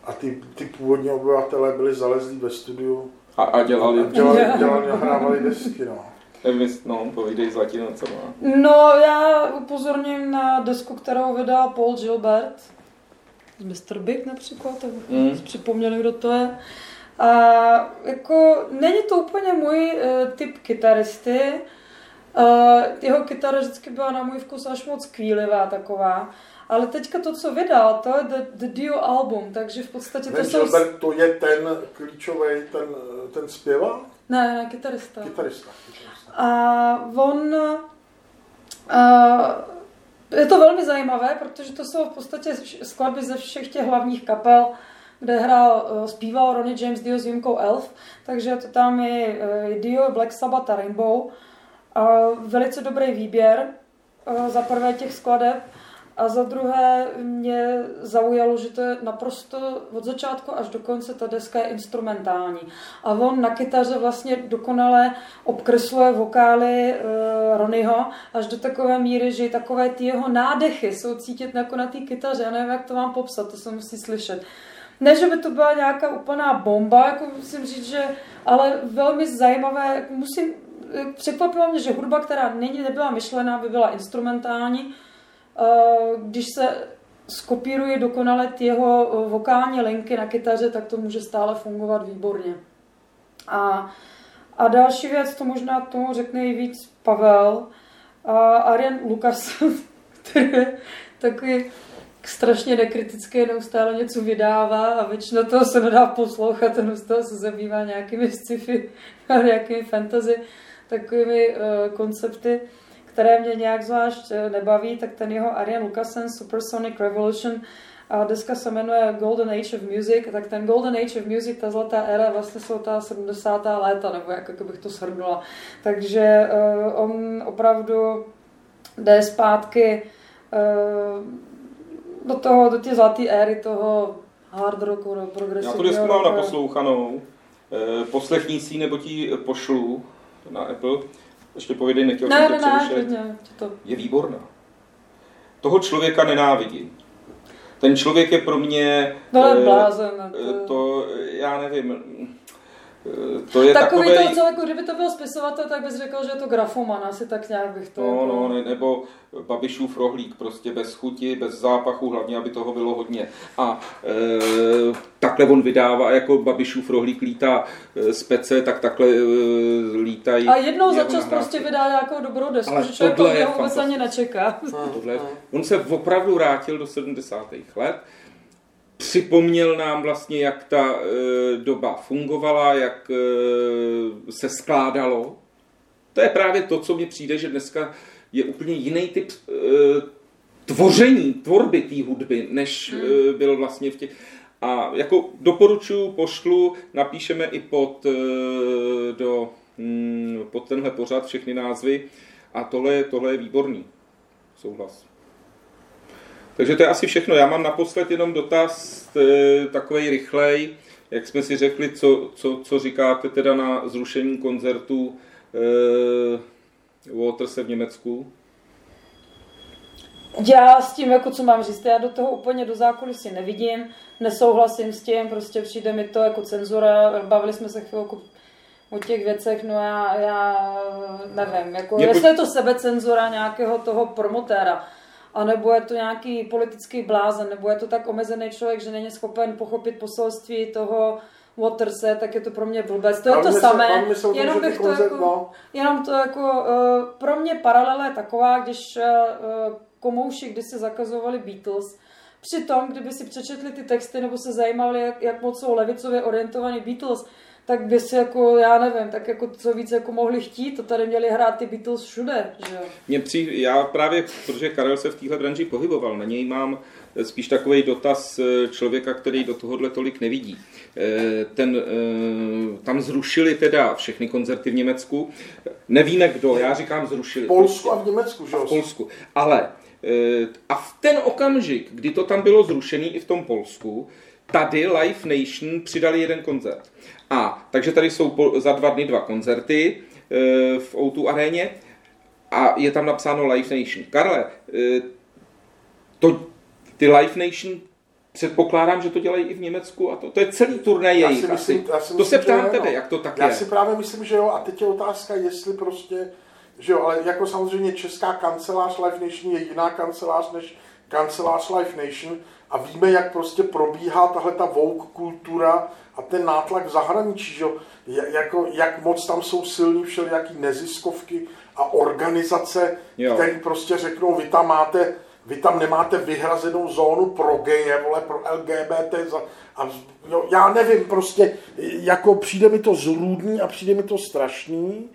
a ty, ty původní obyvatelé byli zalezlí ve studiu A, a dělali, a dělali, dělali, nahrávali desky. No. Nevím, no, povídej Zlatina, co má. No, já upozorním na desku, kterou vydal Paul Gilbert. Mr. Big například, tak Mm. připomněli, kdo to je. A jako není to úplně můj uh, typ kytaristy. Uh, jeho kytara vždycky byla na můj vkus až moc kvílivá taková. Ale teďka to, co vydal, to je The, the Dio album, takže v podstatě to Ten jsou... Gilbert, to je ten klíčový, ten, ten zpěvák, Ne, ne, kytarista. kytarista. A on... A, je to velmi zajímavé, protože to jsou v podstatě skladby ze všech těch hlavních kapel, kde hrál, eh, zpíval Ronnie James Dio s výjimkou Elf, takže to tam je eh, Dio, Black Sabbath a Rainbow. Velice dobrý výběr eh, za prvé těch skladeb a za druhé mě zaujalo, že to je naprosto od začátku až do konce ta deska je instrumentální. A on na kytaře vlastně dokonale obkresluje vokály e, Ronnieho až do takové míry, že takové ty jeho nádechy jsou cítit jako na té kytaře. Já nevím, jak to vám popsat, to se musí slyšet. Ne, že by to byla nějaká úplná bomba, jako musím říct, že, ale velmi zajímavé, jako musím, překvapilo mě, že hudba, která není, nebyla myšlená, by byla instrumentální, Eh, když se skopíruje dokonale jeho eh, vokální linky na kytaře, tak to může stále fungovat výborně. A, A další věc, to možná tomu řekne i víc Pavel, a Arian Lukas, který je takový strašně nekritické, neustále něco vydává a většinou toho se nedá poslouchat, ten neustále se zabývá nějakými sci-fi nějakými fantasy, takovými uh, koncepty, které mě nějak zvlášť uh, nebaví, tak ten jeho Arian Lukasen Supersonic Revolution a deska se jmenuje Golden Age of Music, tak ten Golden Age of Music, ta zlatá éra, vlastně jsou ta 70. léta, nebo jak, jak bych to shrnula. Takže uh, on opravdu jde zpátky uh, do toho, do té zlaté éry toho hard rocku, do progresivního Já tu desku mám naposlouchanou. E, poslechní si nebo ti pošlu na Apple. Ještě povědej, nechtěl ne, jsem ne, to ne, to. Je výborná. Toho člověka nenávidím. Ten člověk je pro mě... To je blázen. To, to já nevím to je takový, takový to, co, jako kdyby to byl spisovatel, tak bys řekl, že je to grafoman, asi tak nějak bych to... No, jako... no, ne, nebo Babišův rohlík, prostě bez chuti, bez zápachu, hlavně, aby toho bylo hodně. A e, takhle on vydává, jako Babišův rohlík lítá e, z pece, tak takhle e, lítají. A jednou za čas prostě vydá nějakou dobrou desku, Ale že člověk to vůbec ani nečeká. Tohle, on se opravdu vrátil do 70. let, připomněl nám vlastně, jak ta e, doba fungovala, jak e, se skládalo. To je právě to, co mi přijde, že dneska je úplně jiný typ e, tvoření, tvorby té hudby, než hmm. e, byl vlastně v těch... A jako doporučuji, pošlu, napíšeme i pod, e, do, mm, pod tenhle pořad všechny názvy a tohle, tohle je výborný. Souhlas. Takže to je asi všechno. Já mám naposled jenom dotaz e, takovej rychlej, jak jsme si řekli, co, co, co říkáte teda na zrušení koncertu e, Waterse v Německu? Já s tím, jako co mám říct, já do toho úplně do zákulisí nevidím, nesouhlasím s tím, prostě přijde mi to jako cenzura, bavili jsme se chvilku o těch věcech, no já, já nevím, jako, jestli je to sebecenzura nějakého toho promotéra, anebo je to nějaký politický blázen, nebo je to tak omezený člověk, že není schopen pochopit poselství toho Waterse, tak je to pro mě blbec. To je to samé, jenom bych to jako, no. jenom to jako, uh, pro mě paralela je taková, když uh, komouši když se zakazovali Beatles, Přitom, kdyby si přečetli ty texty nebo se zajímali, jak, jak moc jsou levicově orientovaný Beatles, tak by si jako, já nevím, tak jako co víc jako mohli chtít, to tady měli hrát ty Beatles všude, že jo? Mě při, já právě, protože Karel se v téhle branži pohyboval, na něj mám spíš takový dotaz eh, člověka, který do tohohle tolik nevidí. Eh, ten, eh, tam zrušili teda všechny koncerty v Německu. Nevíme kdo, já říkám zrušili. V Polsku a v Německu, že jo? V Polsku. Ale a v ten okamžik, kdy to tam bylo zrušený i v tom Polsku, tady Live Nation přidali jeden koncert. A takže tady jsou za dva dny dva koncerty e, v O2 aréně a je tam napsáno Live Nation. Karle, e, to, ty Live Nation předpokládám, že to dělají i v Německu a to, to je celý turnaj jejich já si myslím, Já si to se ptám tebe, jak to tak já je. Já si právě myslím, že jo a teď je otázka, jestli prostě, že jo, ale jako samozřejmě česká kancelář Live Nation je jiná kancelář než kancelář Live Nation a víme, jak prostě probíhá tahle ta woke kultura a ten nátlak v zahraničí, že? Jako, jak moc tam jsou silní všelijaký neziskovky a organizace, které prostě řeknou, vy tam máte, vy tam nemáte vyhrazenou zónu pro geje, vole, pro LGBT. A, jo, já nevím, prostě, jako přijde mi to zrůdný a přijde mi to strašný,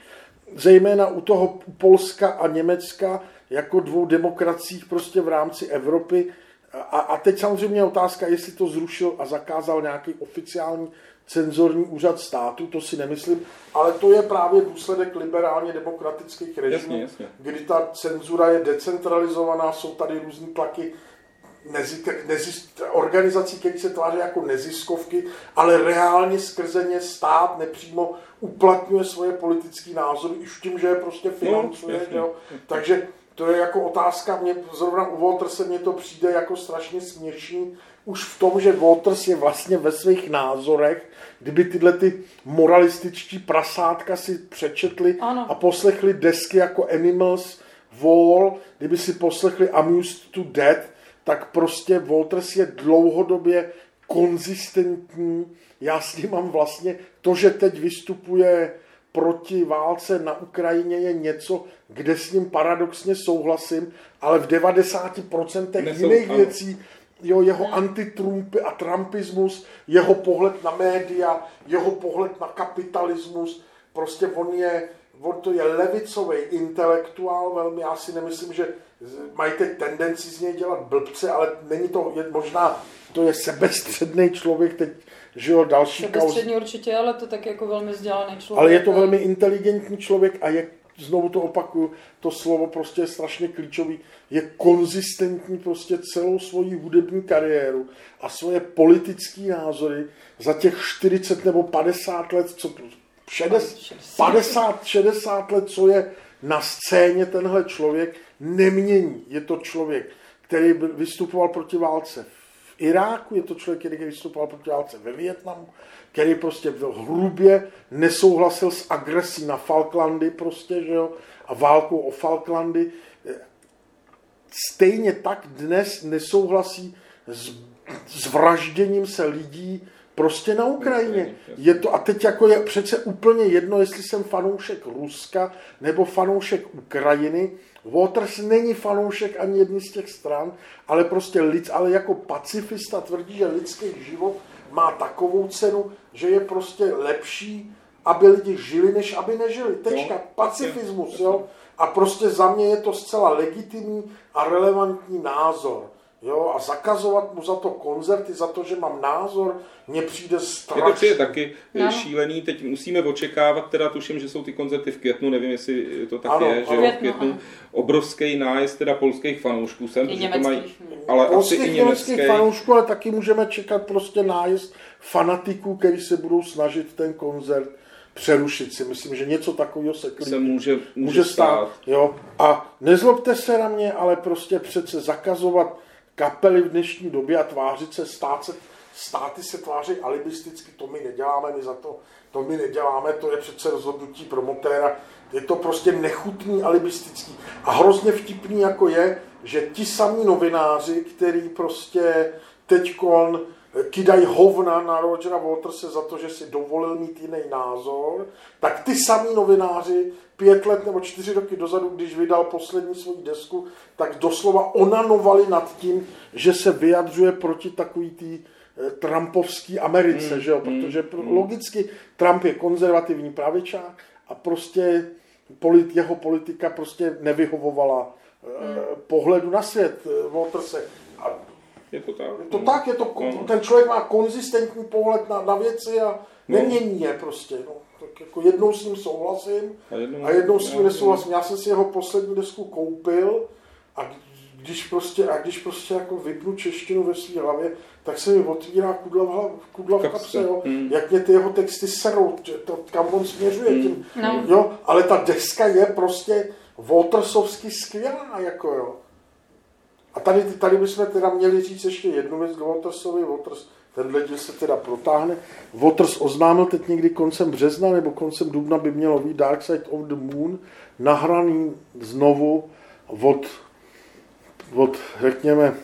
zejména u toho Polska a Německa, jako dvou demokracích prostě v rámci Evropy, a, a teď samozřejmě je otázka, jestli to zrušil a zakázal nějaký oficiální cenzorní úřad státu, to si nemyslím, ale to je právě důsledek liberálně demokratických režimů, kdy ta cenzura je decentralizovaná, jsou tady různé tlaky nezi, nezis, organizací, které se tváří jako neziskovky, ale reálně skrze ně stát nepřímo uplatňuje svoje politické názory, už tím, že je prostě no, financuje. No, jo. Takže to je jako otázka, mě zrovna u Walterse mě to přijde jako strašně směšný, už v tom, že Waters je vlastně ve svých názorech, kdyby tyhle ty moralističtí prasátka si přečetli ano. a poslechli desky jako Animals, Wall, kdyby si poslechli Amused to Death, tak prostě Walters je dlouhodobě konzistentní. Já s ním mám vlastně to, že teď vystupuje proti válce na Ukrajině je něco, kde s ním paradoxně souhlasím, ale v 90% Nesou, jiných ano. věcí jo, jeho antitrumpy a trumpismus, jeho pohled na média, jeho pohled na kapitalismus, prostě on je, on to je levicový intelektuál, velmi, já si nemyslím, že mají teď tendenci z něj dělat blbce, ale není to, je, možná to je sebestředný člověk, teď, že jo, další kauz. Určitě, ale to tak jako velmi vzdělaný člověk. Ale je to velmi inteligentní člověk a je, znovu to opakuju, to slovo prostě je strašně klíčový, je konzistentní prostě celou svoji hudební kariéru a svoje politické názory za těch 40 nebo 50 let, co 60, 50, 60 let, co je na scéně tenhle člověk, nemění. Je to člověk, který vystupoval proti válce v Iráku, je to člověk, který vystupoval proti válce ve Vietnamu, který prostě byl hrubě nesouhlasil s agresí na Falklandy prostě, že jo, a válkou o Falklandy. Stejně tak dnes nesouhlasí s, s vražděním se lidí prostě na Ukrajině. Je to, a teď jako je přece úplně jedno, jestli jsem fanoušek Ruska nebo fanoušek Ukrajiny. Waters není fanoušek ani jedný z těch stran, ale prostě lid, ale jako pacifista tvrdí, že lidský život má takovou cenu, že je prostě lepší, aby lidi žili, než aby nežili. Tečka. Pacifismus, jo. A prostě za mě je to zcela legitimní a relevantní názor. Jo, a zakazovat mu za to koncerty, za to, že mám názor, mně přijde Je to strašně. přijde taky Ano. ano. šílený, teď musíme očekávat, teda tuším, že jsou ty koncerty v květnu, nevím, jestli to tak Ano, je, že ano. v Květnu, ano. obrovský nájezd teda polských fanoušků sem, I protože to mají, ale asi Polských i německých německý. fanoušků, ale taky můžeme čekat prostě nájezd fanatiků, který se budou snažit ten koncert přerušit si. Myslím, že něco takového se, se může, může, může stát. Jo. A nezlobte se na mě, ale prostě přece zakazovat kapely v dnešní době a tvářit se, stát se, státy se tváří alibisticky, to my neděláme, my za to, to my neděláme, to je přece rozhodnutí promotéra, je to prostě nechutný, alibistický. A hrozně vtipný jako je, že ti samí novináři, který prostě teďkon kidají hovna na Rogera Waterse za to, že si dovolil mít jiný názor, tak ty samý novináři pět let nebo čtyři roky dozadu, když vydal poslední svou desku, tak doslova onanovali nad tím, že se vyjadřuje proti takový tý eh, Trumpovský Americe, Mm, že jo? mm, protože pro, mm. logicky Trump je konzervativní pravičák a prostě polit, jeho politika prostě nevyhovovala eh, pohledu na svět Waterse. Je to tak. je to tak, je to, No. ten člověk má konzistentní pohled na, na věci a No. nemění je prostě. No. Tak jako jednou s ním souhlasím A jednou, a jednou s ním no, nesouhlasím. Já jsem si jeho poslední desku koupil a když prostě, a když prostě jako vypnu češtinu ve své hlavě, tak se mi otvírá kudla v, hlav, kudla v Kapse. kapse, jo. Hmm. jak mě ty jeho texty serou, že to, kam on směřuje Hmm. tím. No. Jo, ale ta deska je prostě Watersovsky skvělá, jako jo. A tady, tady bychom teda měli říct ještě jednu věc k Watersovi. Waters, tenhle díl se teda protáhne. Waters oznámil teď někdy koncem března nebo koncem dubna by mělo být Dark Side of the Moon nahraný znovu od, od řekněme,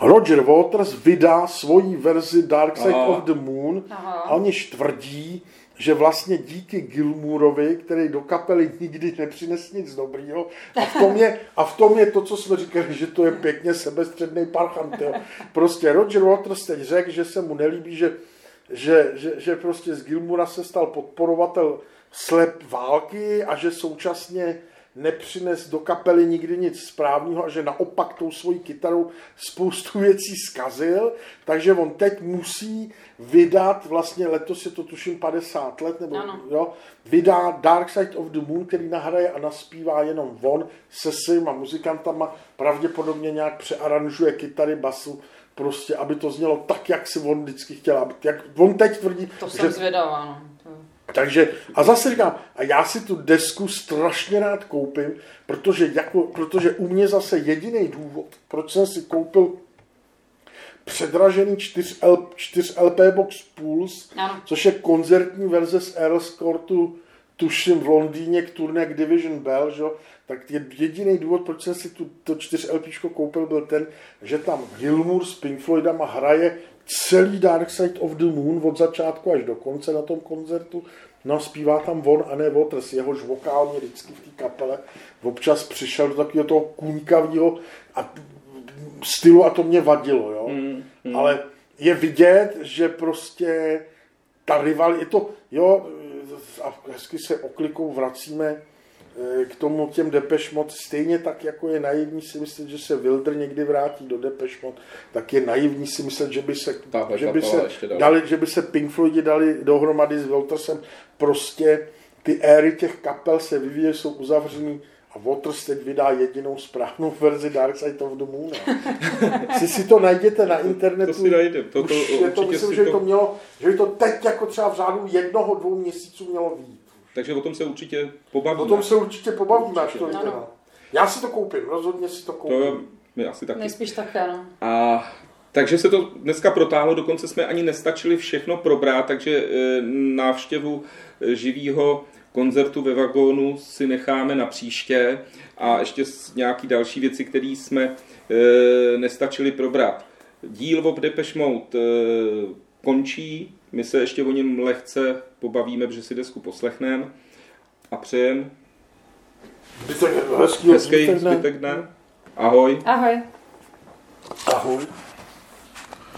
Roger Waters vydá svoji verzi Dark Side Aha. of the Moon Aha. a oni tvrdí, že vlastně díky Gilmourovi, který do kapely nikdy nepřines nic dobrýho, a v tom je, a v tom je to, co jsme říkali, že to je pěkně sebestředný parchant. Jo. Prostě Roger Waters teď řekl, že se mu nelíbí, že, že, že, že prostě z Gilmoura se stal podporovatel slep války a že současně nepřines do kapely nikdy nic správného a že naopak tou svojí kytarou spoustu věcí zkazil, takže on teď musí vydat, vlastně letos je to tuším 50 let, nebo Ano. jo, vydá Dark Side of the Moon, který nahraje a naspívá jenom on se svýma muzikantama, pravděpodobně nějak přearanžuje kytary, basu, prostě, aby to znělo tak, jak si on vždycky chtěl. Aby, jak on teď tvrdí, To jsem že zvědavá, no. Takže, a zase říkám, a já si tu desku strašně rád koupím, protože, jako, protože u mě zase jediný důvod, proč jsem si koupil předražený 4, L, 4 LP Box Pulse, Ano. což je koncertní verze z Earls Courtu, tuším v Londýně k turné k Division Bell, že? tak je jediný důvod, proč jsem si tu, to 4 LP koupil, byl ten, že tam Gilmour s Pink Floydama hraje celý Dark Side of the Moon od začátku až do konce na tom koncertu No zpívá tam on a ne Waters, jehož vokál mě vždycky v té kapele občas přišel do takového toho kůňkavého a stylu a to mě vadilo, jo. Mm, mm. Ale je vidět, že prostě ta rival, je to, jo, a hezky se oklikou vracíme k tomu těm Depeche Mode, stejně tak, jako je naivní si myslet, že se Wilder někdy vrátí do Depeche Mode, tak je naivní si myslet, že by se, že by se, dali, že by se Pink Floydi dali dohromady s Wiltersem. Prostě ty éry těch kapel se vyvíjí, jsou uzavřený a Waters teď vydá jedinou správnou verzi Dark Side of the Moon. si si to najděte na internetu. To, si najde. To, to, je to, myslím, že, to... to mělo, že by to teď jako třeba v řádu jednoho, dvou měsíců mělo výjít. Takže o tom se určitě pobavíme. O tom se určitě pobavíme, až to vyjde. No. Já si to koupím, rozhodně si to koupím. To my asi taky. Nejspíš tak, ano. A takže se to dneska protáhlo, dokonce jsme ani nestačili všechno probrat, takže e, návštěvu e, živého koncertu ve vagónu si necháme na příště a ještě nějaký další věci, které jsme e, nestačili probrat. Díl o Depeche Mode končí, my se ještě o něm lehce pobavíme, protože si desku poslechneme a přejem hezký zbytek dne. Ahoj. Ahoj. Ahoj.